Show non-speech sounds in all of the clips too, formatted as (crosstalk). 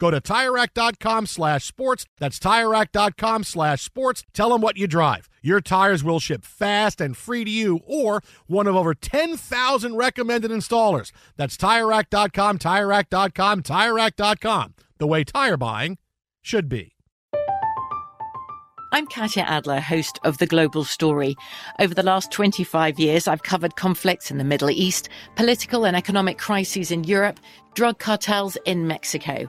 Go to TireRack.com slash sports. That's TireRack.com slash sports. Tell them what you drive. Your tires will ship fast and free to you or one of over 10,000 recommended installers. That's TireRack.com, TireRack.com, TireRack.com. The way tire buying should be. I'm Katya Adler, host of The Global Story. Over the last 25 years, I've covered conflicts in the Middle East, political and economic crises in Europe, drug cartels in Mexico.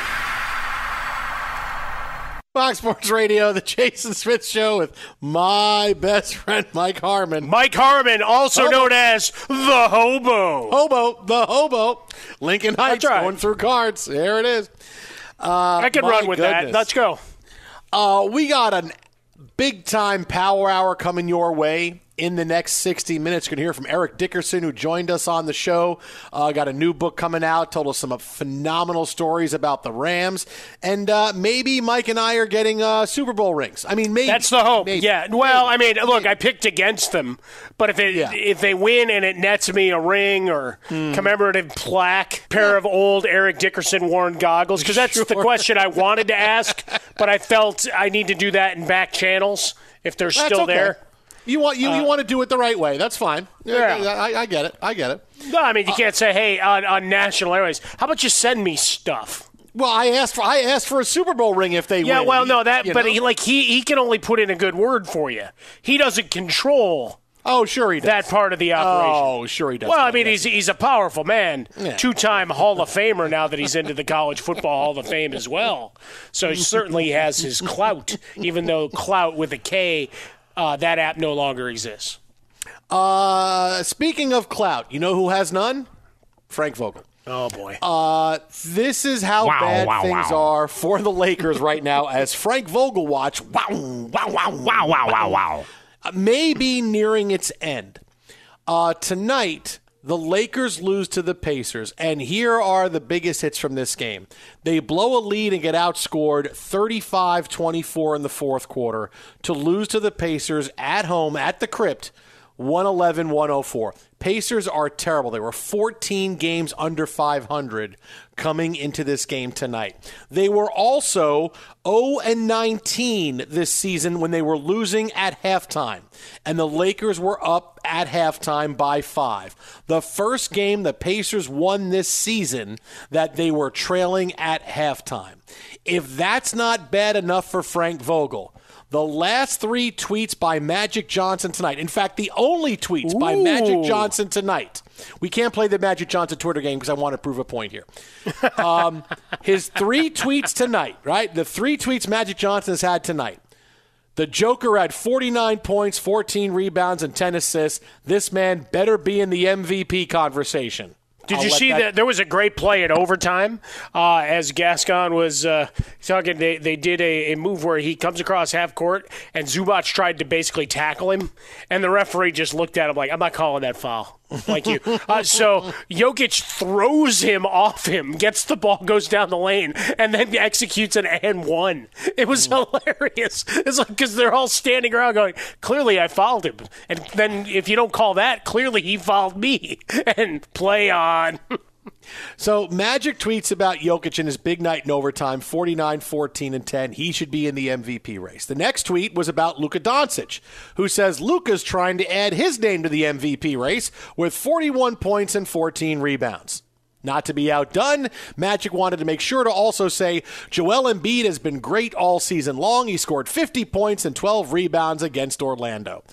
Fox Sports Radio, the Jason Smith Show with my best friend Mike Harmon. Mike Harmon, also Hobo. known as the Hobo. Hobo, the hobo, Lincoln Heights, right. going through cards. There it is. Uh, I can run with that. Let's go. Uh, we got a big time power hour coming your way in the next 60 minutes. You're going to hear from Eric Dickerson, who joined us on the show. Uh, got a new book coming out, told us some phenomenal stories about the Rams. And uh, maybe Mike and I are getting uh, Super Bowl rings. I mean, maybe. That's the hope. Maybe. Yeah. Well, I mean, look, I picked against them, but if it Yeah. if they win and it nets me a ring or Hmm. commemorative plaque, pair of old Eric Dickerson worn goggles, because that's the question I wanted to ask, but I felt I need to do that in back channels if they're still okay. there. You want you, you uh, want to do it the right way. That's fine. Yeah. I, I get it. I get it. No, I mean you can't say, "Hey, on, on national airways, how about you send me stuff?" Well, I asked for I asked for a Super Bowl ring if they Yeah, win. well, no, that, You but know? he like he he can only put in a good word for you. He doesn't control oh sure he does. that part of the operation. Oh sure he does. Well, I mean, he's he's a powerful man, Yeah. two-time Hall of Famer. Now that he's into the College Football Hall of Fame as well, so he certainly has his clout. Even though clout with a K, uh, that app no longer exists. Uh, speaking of clout, you know who has none? Frank Vogel. Oh boy. Uh, this is how Wow, bad wow, things wow. are for the Lakers right now as Frank Vogel watch wow wow wow wow wow wow wow may be nearing its end. Uh, tonight The Lakers lose to the Pacers, and here are the biggest hits from this game. They blow a lead and get outscored 35 24 in the fourth quarter to lose to the Pacers at home at the crypt 111 104. Pacers are terrible. They were 14 games under 500 coming into this game tonight. They were also 0 and 19 this season when they were losing at halftime, and the Lakers were up at halftime by five. The first game the Pacers won this season that they were trailing at halftime. If that's not bad enough for Frank Vogel, the last three tweets by Magic Johnson tonight. In fact, the only tweets Ooh. by Magic Johnson tonight. We can't play the Magic Johnson Twitter game because I want to prove a point here. Um, (laughs) his three tweets tonight, right? The three tweets Magic Johnson has had tonight. The Joker had 49 points, 14 rebounds, and 10 assists. This man better be in the MVP conversation. Did I'll you see that, that, there was a great play in overtime uh, as Gascon was uh, talking? They, they did a, a, move where he comes across half court and Zubac tried to basically tackle him, and the referee just looked at him like, "I'm not calling that foul." Like you. Uh, so Jokic throws him off him, gets the ball, goes down the lane, and then executes an and one. It was hilarious. It's like because they're all standing around going, "Clearly, I fouled him," and then if you don't call that, clearly he fouled me. (laughs) And play on. (laughs) So Magic tweets about Jokic in his big night in overtime, 49, 14, and 10. He should be in the MVP race. The next tweet was about Luka Doncic, who says Luka's trying to add his name to the MVP race with 41 points and 14 rebounds. Not to be outdone, Magic wanted to make sure to also say Joel Embiid has been great all season long. He scored 50 points and 12 rebounds against Orlando.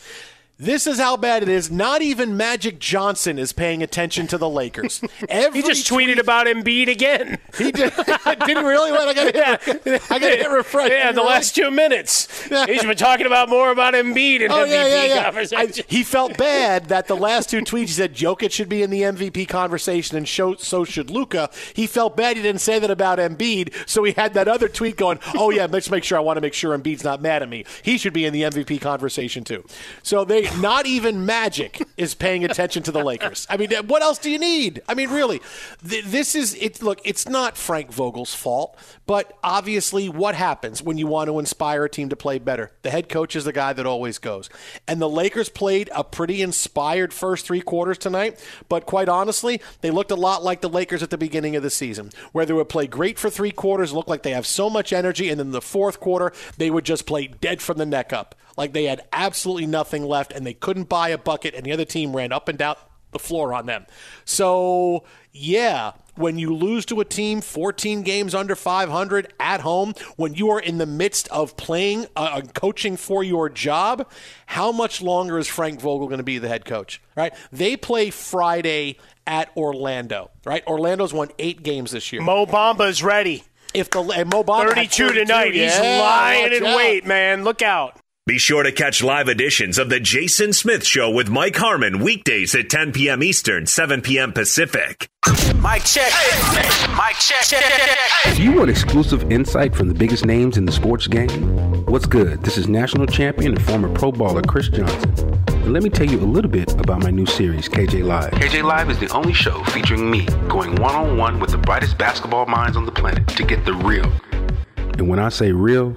This is how bad it is. Not even Magic Johnson is paying attention to the Lakers. (laughs) Every he just tweeted tweet, about Embiid again. He did, (laughs) didn't really. I got yeah. (laughs) I got to refresh. Yeah, the last two minutes, he's been talking about more about Embiid in oh, MVP yeah, yeah, conversation. I, he felt bad that the last two tweets he said Jokic should be in the MVP conversation and show, so should Luka. He felt bad he didn't say that about Embiid, so he had that other tweet going. Oh yeah, let's make sure. I want to make sure Embiid's not mad at me. He should be in the MVP conversation too. So they not even Magic is paying attention to the Lakers. I mean, what else do you need? I mean, really, this is it. Look, it's not Frank Vogel's fault, but obviously, what happens when you want to inspire a team to play better? The head coach is the guy that always goes. And the Lakers played a pretty inspired first three quarters tonight, but quite honestly, they looked a lot like the Lakers at the beginning of the season, where they would play great for three quarters, look like they have so much energy, and then the fourth quarter, they would just play dead from the neck up like they had absolutely nothing left and they couldn't buy a bucket, and the other team ran up and down the floor on them. So, yeah, when you lose to a team 14 games under 500 at home, when you are in the midst of playing, uh, coaching for your job, how much longer is Frank Vogel going to be the head coach? Right? They play Friday at Orlando. Right? Orlando's won eight games this year. Mo Bamba's ready. If the Mo Bamba 32 tonight, yeah, he's lying in wait, man. Look out. Be sure to catch live editions of The Jason Smith Show with Mike Harmon weekdays at 10 p.m. Eastern, 7 p.m. Pacific. Mike check. Mike check. Do you want exclusive insight from the biggest names in the sports game? What's good? This is national champion and former pro baller Chris Johnson. And let me tell you a little bit about my new series, KJ Live. KJ Live is the only show featuring me going one on one with the brightest basketball minds on the planet to get the real. And when I say real,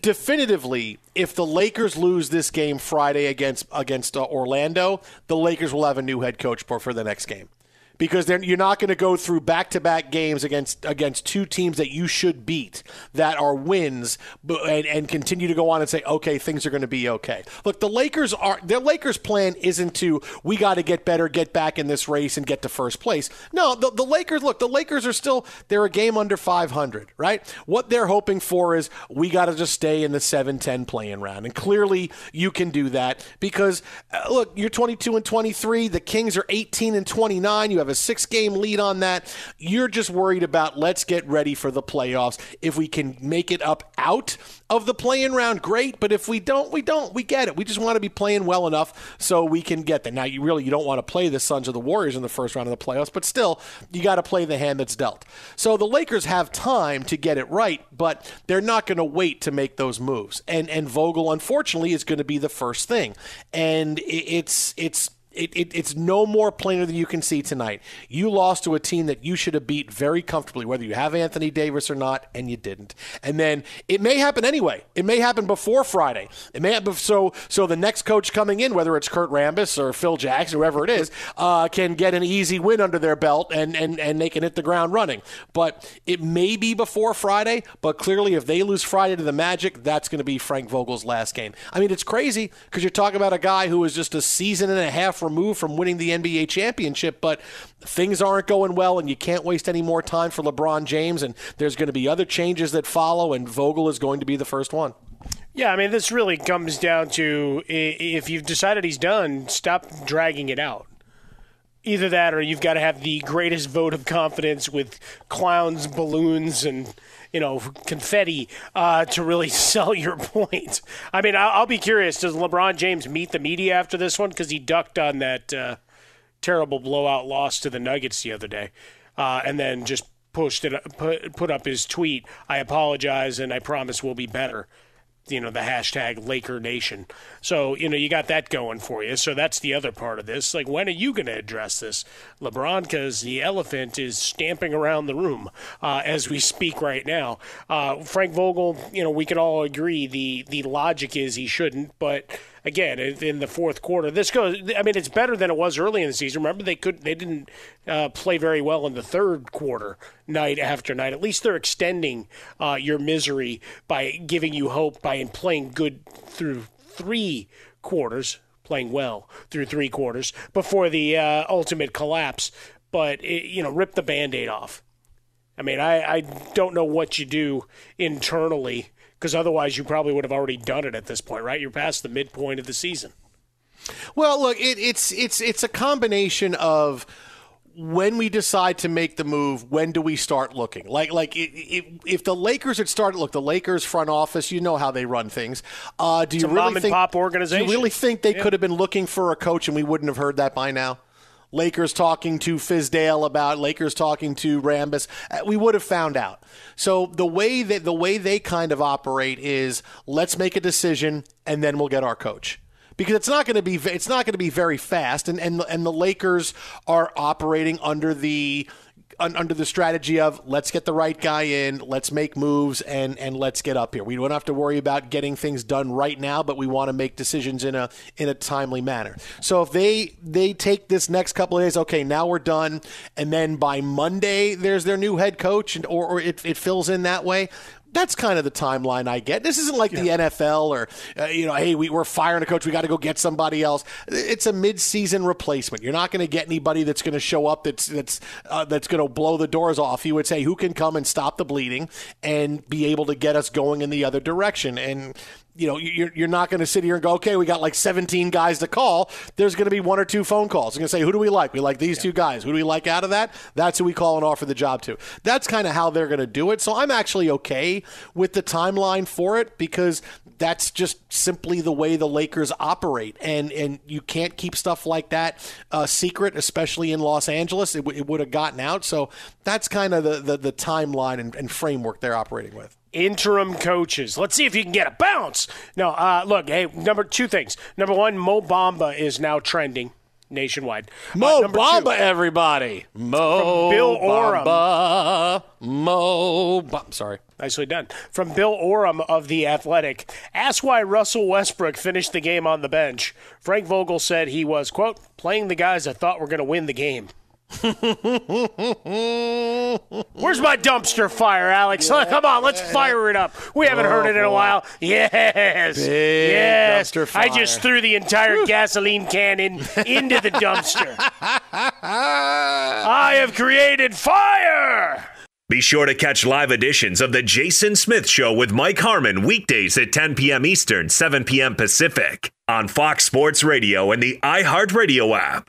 definitively, if the Lakers lose this game Friday against against uh, Orlando, the Lakers will have a new head coach for, for the next game because then you're not going to go through back-to-back games against against two teams that you should beat that are wins and, and continue to go on and say okay things are going to be okay. Look the lakers are their lakers plan isn't to we got to get better get back in this race and get to first place. No the, the lakers look the lakers are still they're a game under 500 right? What they're hoping for is we got to just stay in the 7-10 play-in round and clearly you can do that because uh, look you're 22 and 23 the kings are 18 and 29 you have have a six game lead on that. You're just worried about let's get ready for the playoffs. If we can make it up out of the play-in round, great. But if we don't, we don't. We get it. We just want to be playing well enough so we can get there. Now, you really you don't want to play the Suns or the Warriors in the first round of the playoffs, but still, you got to play the hand that's dealt. So the Lakers have time to get it right, but they're not going to wait to make those moves. And and Vogel, unfortunately, is going to be the first thing. And it's it's it, it, it's no more plainer than you can see tonight. You lost to a team that you should have beat very comfortably, whether you have Anthony Davis or not, and you didn't. And then it may happen anyway. It may happen before Friday. It may so so the next coach coming in, whether it's Kurt Rambis or Phil Jackson, whoever it is, uh, can get an easy win under their belt and, and and they can hit the ground running. But it may be before Friday. But clearly, if they lose Friday to the Magic, that's going to be Frank Vogel's last game. I mean, it's crazy because you're talking about a guy who was just a season and a half removed from winning the NBA championship, but things aren't going well, and you can't waste any more time for LeBron James. And there's going to be other changes that follow, and Vogel is going to be the first one. Yeah, I mean, this really comes down to if you've decided he's done, stop dragging it out. Either that, or you've got to have the greatest vote of confidence with clowns, balloons, and you know, confetti uh, to really (laughs) sell your point. I mean, I'll, I'll, be curious. Does LeBron James meet the media after this one? Because he ducked on that uh, terrible blowout loss to the Nuggets the other day, uh, and then just pushed it put, put up his tweet. I apologize and I promise we'll be better you know the hashtag Laker Nation. So you know you got that going for you. So that's the other part of this. Like when are you going to address this, LeBron? Because the elephant is stamping around the room uh, as we speak right now. Uh, Frank Vogel, you know we can all agree the the logic is he shouldn't, but again in the fourth quarter. This goes. I mean, it's better than it was early in the season. Remember, they could they didn't uh, play very well in the third quarter, night after night. At least they're extending uh, your misery by giving you hope by playing good through three quarters, playing well through three quarters before the uh, ultimate collapse. But it, you know, rip the band-aid off. I mean, I, I don't know what you do internally because otherwise you probably would have already done it at this point, right? You're past the midpoint of the season. Well, look, it, it's it's it's a combination of when we decide to make the move, when do we start looking? Like, like it, it, if the Lakers had started, look, the Lakers front office, you know how they run things. Uh, do it's you really think? pop organization. Do you really think they yeah. could have been looking for a coach and we wouldn't have heard that by now? Lakers talking to Fizdale about Lakers talking to Rambis, uh, we would have found out. So the way that the way they kind of operate is let's make a decision and then we'll get our coach because it's not going to be it's not going to be very fast and and and the Lakers are operating under the under the strategy of let's get the right guy in, let's make moves, and and let's get up here. We don't have to worry about getting things done right now, but we want to make decisions in a in a timely manner. So if they they take this next couple of days, okay, now we're done, and then by Monday there's their new head coach, and or, or it, it fills in that way that's kind of the timeline I get. This isn't like yeah. the NFL or, uh, you know, hey, we, we're firing a coach. We got to go get somebody else. It's a mid-season replacement. You're not going to get anybody that's going to show up that's that's uh, that's going to blow the doors off you. Would say who can come and stop the bleeding and be able to get us going in the other direction. And you know, you're, you're not going to sit here and go, okay, we got like 17 guys to call. There's going to be one or two phone calls. You're going to say, who do we like? We like these yeah. two guys. Who do we like out of that? That's who we call and offer the job to. That's kind of how they're going to do it. So I'm actually okay with the timeline for it because that's just simply the way the Lakers operate. And, and you can't keep stuff like that uh, secret, especially in Los Angeles. It, w- it would have gotten out. So that's kind of the, the, the timeline and, and framework they're operating with interim coaches. Let's see if you can get a bounce. No, uh, look, hey, number two things. Number one, Mo Bamba is now trending nationwide. Mo uh, Bamba, two, everybody. Mo Bill Oram. Bamba. Mo. Bamba. Sorry. Nicely done. From Bill Oram of The Athletic. Asked why Russell Westbrook finished the game on the bench. Frank Vogel said he was, quote, playing the guys I thought were going to win the game. (laughs) Where's my dumpster fire, Alex? Yeah. Come on, let's fire it up. We oh, haven't oh, heard it in a while. Yes. Big yes. Dumpster fire. I just threw the entire gasoline can in, into the dumpster. (laughs) I have created fire. Be sure to catch live editions of The Jason Smith Show with Mike Harmon weekdays at 10 p.m. Eastern, 7 p.m. Pacific on Fox Sports Radio and the iHeartRadio app.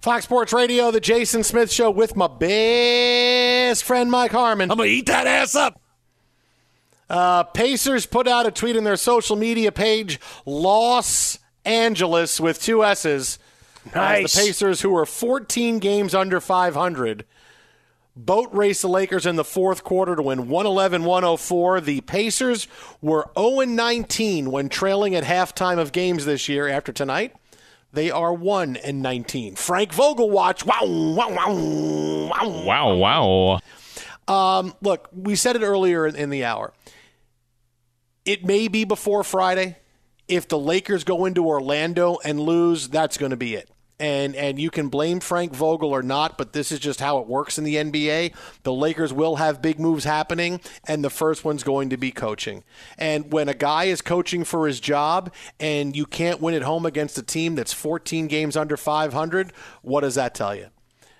Fox Sports Radio, the Jason Smith Show with my best friend Mike Harmon. I'm gonna eat that ass up. Uh, Pacers put out a tweet in their social media page, Los Angeles with two S's. Nice. the Pacers, who were 14 games under 500, boat race the Lakers in the fourth quarter to win 111 104. The Pacers were 0 19 when trailing at halftime of games this year after tonight. They are 1 and 19. Frank Vogel watch. Wow, wow, wow, wow. Wow, wow. Um, look, we said it earlier in, in the hour. It may be before Friday. If the Lakers go into Orlando and lose, that's going to be it. And and you can blame Frank Vogel or not, but this is just how it works in the NBA. The Lakers will have big moves happening, and the first one's going to be coaching. And when a guy is coaching for his job and you can't win at home against a team that's 14 games under 500, what does that tell you?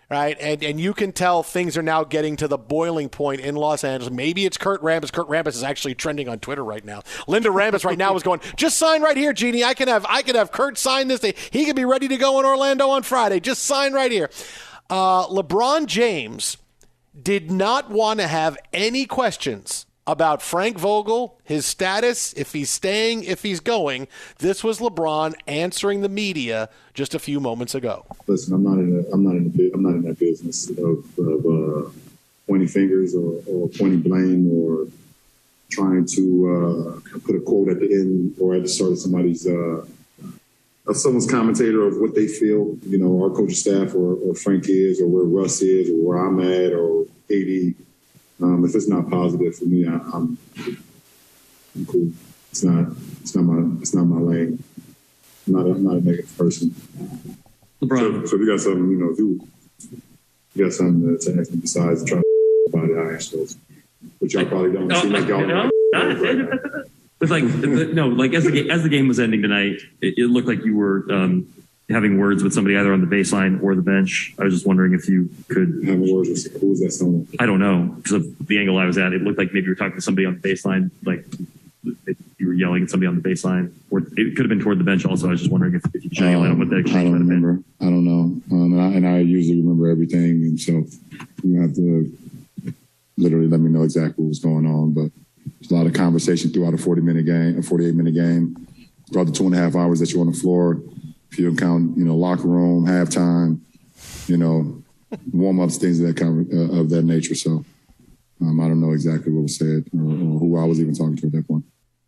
Right? And and you can tell things are now getting to the boiling point in Los Angeles. Maybe it's Kurt Rambis. Kurt Rambis is actually trending on Twitter right now. Linda Rambis right now is going, (laughs) just sign right here, Jeannie. I can have I can have Kurt sign this. Day. He can be ready to go in Orlando on Friday. Just sign right here. Uh, LeBron James did not want to have any questions about Frank Vogel, his status, if he's staying, if he's going. This was LeBron answering the media just a few moments ago. Listen, I'm not in a, I'm not in the, I'm not in that business of, of uh, pointing fingers or, or pointing blame or trying to uh, put a quote at the end or at the start of somebody's uh, of someone's commentator of what they feel. You know, our coaching staff or, or Frank is or where Russ is or where I'm at or AD. Um, if it's not positive for me, I, I'm, I'm cool. It's not. It's not my. It's not my lane. I'm not. A, I'm not a negative person. LeBron. So, so if you got something, you know, do you got something to, to ask me besides trying to I ask those. But y'all probably don't No, seem like y'all. no, (laughs) But like, the, no, like as the game, as the game was ending tonight, it, it looked like you were um, having words with somebody either on the baseline or the bench. I was just wondering if you could having words with who was that someone? I don't know because of the angle I was at. It looked like maybe you were talking to somebody on the baseline, like you were yelling at somebody on the baseline, or it could have been toward the bench. Also, I was just wondering if, if you could shine a light on what that I exchange don't might have been. remember. I don't know. Um, and, I, and I usually remember everything, and so you have to literally let me know exactly what was going on. But there's a lot of conversation throughout a 40 minute game, a 48 minute game, throughout the two and a half hours that you're on the floor. If you count, you know, locker room, halftime, you know, warm ups, things of that kind of, uh, of that nature. So um, I don't know exactly what was said or, or who I was even talking to at that point.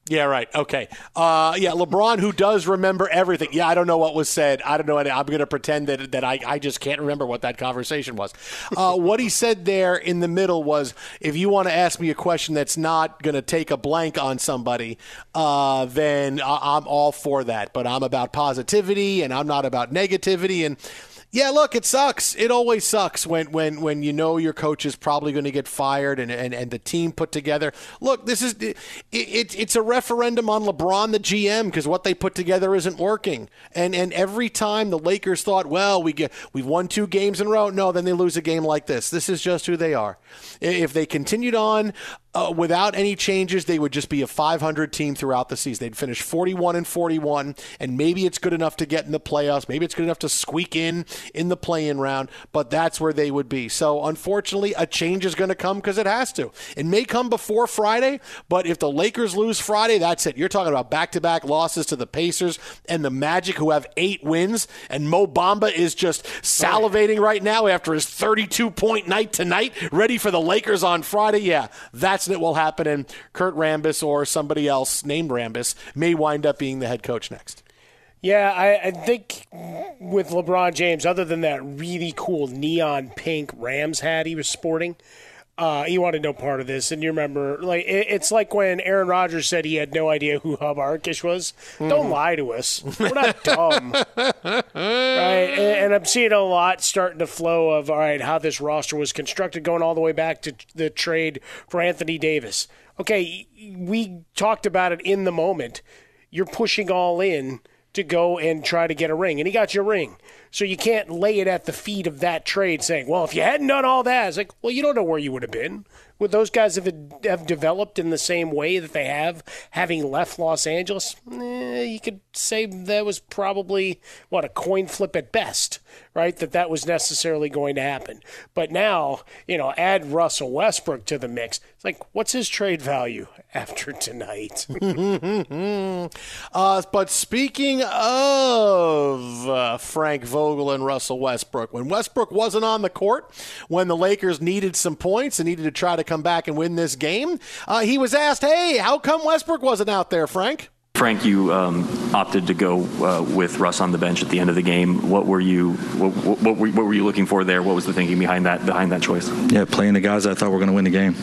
Yeah, right. Okay. Uh, yeah, LeBron, who does remember everything. Yeah, I don't know what was said. I don't know. I'm going to pretend that, that I, I just can't remember what that conversation was. Uh, (laughs) what he said there in the middle was if you want to ask me a question that's not going to take a blank on somebody, uh, then I, I'm all for that. But I'm about positivity and I'm not about negativity. And yeah, look, it sucks. It always sucks when when when you know your coach is probably going to get fired and, and and the team put together. Look, this is it, it it's a referendum on LeBron the GM because what they put together isn't working. And and every time the Lakers thought, well, we get we've won two games in a row. No, then they lose a game like this. This is just who they are. If they continued on uh, without any changes, they would just be a 500 team throughout the season. They'd finish 41 and 41, and maybe it's good enough to get in the playoffs. Maybe it's good enough to squeak in in the play-in round, but that's where they would be. So, unfortunately, a change is going to come because it has to. It may come before Friday, but if the Lakers lose Friday, that's it. You're talking about back-to-back losses to the Pacers and the Magic, who have eight wins, and Mo Bamba is just salivating right now after his 32-point night tonight, ready for the Lakers on Friday. Yeah, that's it will happen, and Kurt Rambis or somebody else named Rambis may wind up being the head coach next. Yeah, I, I, think with LeBron James, other than that really cool neon pink Rams hat he was sporting, uh, he wanted no part of this. And you remember, like it, it's like when Aaron Rodgers said he had no idea who Hub Arkush was. Mm-hmm. Don't lie to us. We're not dumb, (laughs) right? And, and, I'm seeing a lot starting to flow of all right how this roster was constructed, going all the way back to the trade for Anthony Davis. Okay, we talked about it in the moment. You're pushing all in to go and try to get a ring, and he got your ring. So you can't lay it at the feet of that trade saying, well, if you hadn't done all that, it's like, well, you don't know where you would have been. Would those guys have, have developed in the same way that they have, having left Los Angeles? Eh, you could say that was probably, what, a coin flip at best, right? That that was necessarily going to happen. But now, you know, add Russell Westbrook to the mix. It's like, what's his trade value (laughs) after tonight? (laughs) uh, but speaking of uh, Frank Vogel and Russell Westbrook, when Westbrook wasn't on the court, when the Lakers needed some points and needed to try to come back and win this game, uh, he was asked, hey, how come Westbrook wasn't out there, Frank? Frank, you um, opted to go uh, with Russ on the bench at the end of the game. What were you what, what, what, were, what were you looking for there? What was the thinking behind that behind that choice? Yeah, playing the guys I thought were going to win the game.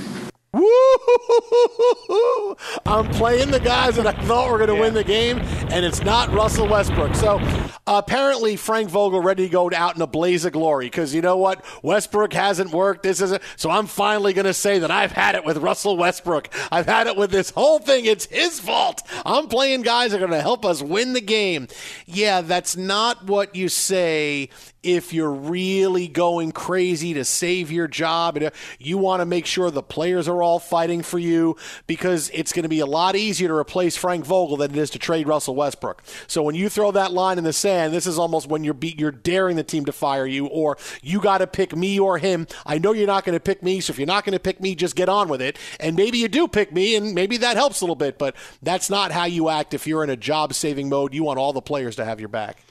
Woo! I'm playing the guys that I thought were going to yeah. win the game, and it's not Russell Westbrook. So apparently, Frank Vogel ready to go out in a blaze of glory because you know what? Westbrook hasn't worked. This isn't. So I'm finally going to say that I've had it with Russell Westbrook. I've had it with this whole thing. It's his fault. I'm playing guys that are going to help us win the game. Yeah, that's not what you say if you're really going crazy to save your job and uh, you want to make sure the players are all fighting for you because it's going to be a lot easier to replace Frank Vogel than it is to trade Russell Westbrook. So when you throw that line in the sand, this is almost when you're you're daring the team to fire you or you got to pick me or him. I know you're not going to pick me, so if you're not going to pick me, just get on with it. And maybe you do pick me and maybe that helps a little bit, but that's not how you act if you're in a job saving mode. You want all the players to have your back.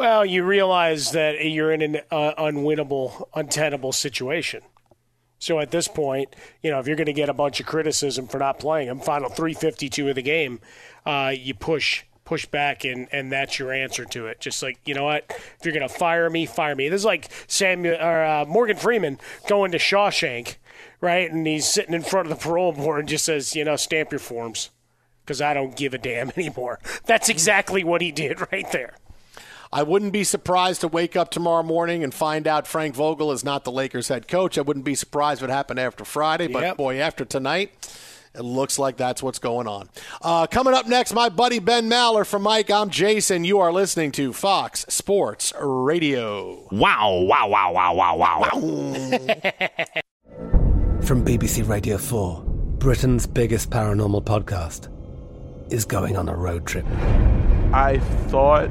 Well, you realize that you're in an uh, unwinnable, untenable situation. So at this point, you know, if you're going to get a bunch of criticism for not playing him, final 352 of the game, uh, you push push back and and that's your answer to it. Just like you know what, if you're going to fire me, fire me. This is like Samuel or uh, Morgan Freeman going to Shawshank, right? And he's sitting in front of the parole board and just says, you know, stamp your forms because I don't give a damn (laughs) anymore. That's exactly what he did right there. I wouldn't be surprised to wake up tomorrow morning and find out Frank Vogel is not the Lakers head coach. I wouldn't be surprised what happened after Friday, but yep. boy, after tonight. It looks like that's what's going on. Uh, coming up next, my buddy Ben Maller from Mike. I'm Jason. You are listening to Fox Sports Radio. Wow, wow, wow, wow, wow, wow. (laughs) from BBC Radio 4, Britain's biggest paranormal podcast is going on a road trip. I thought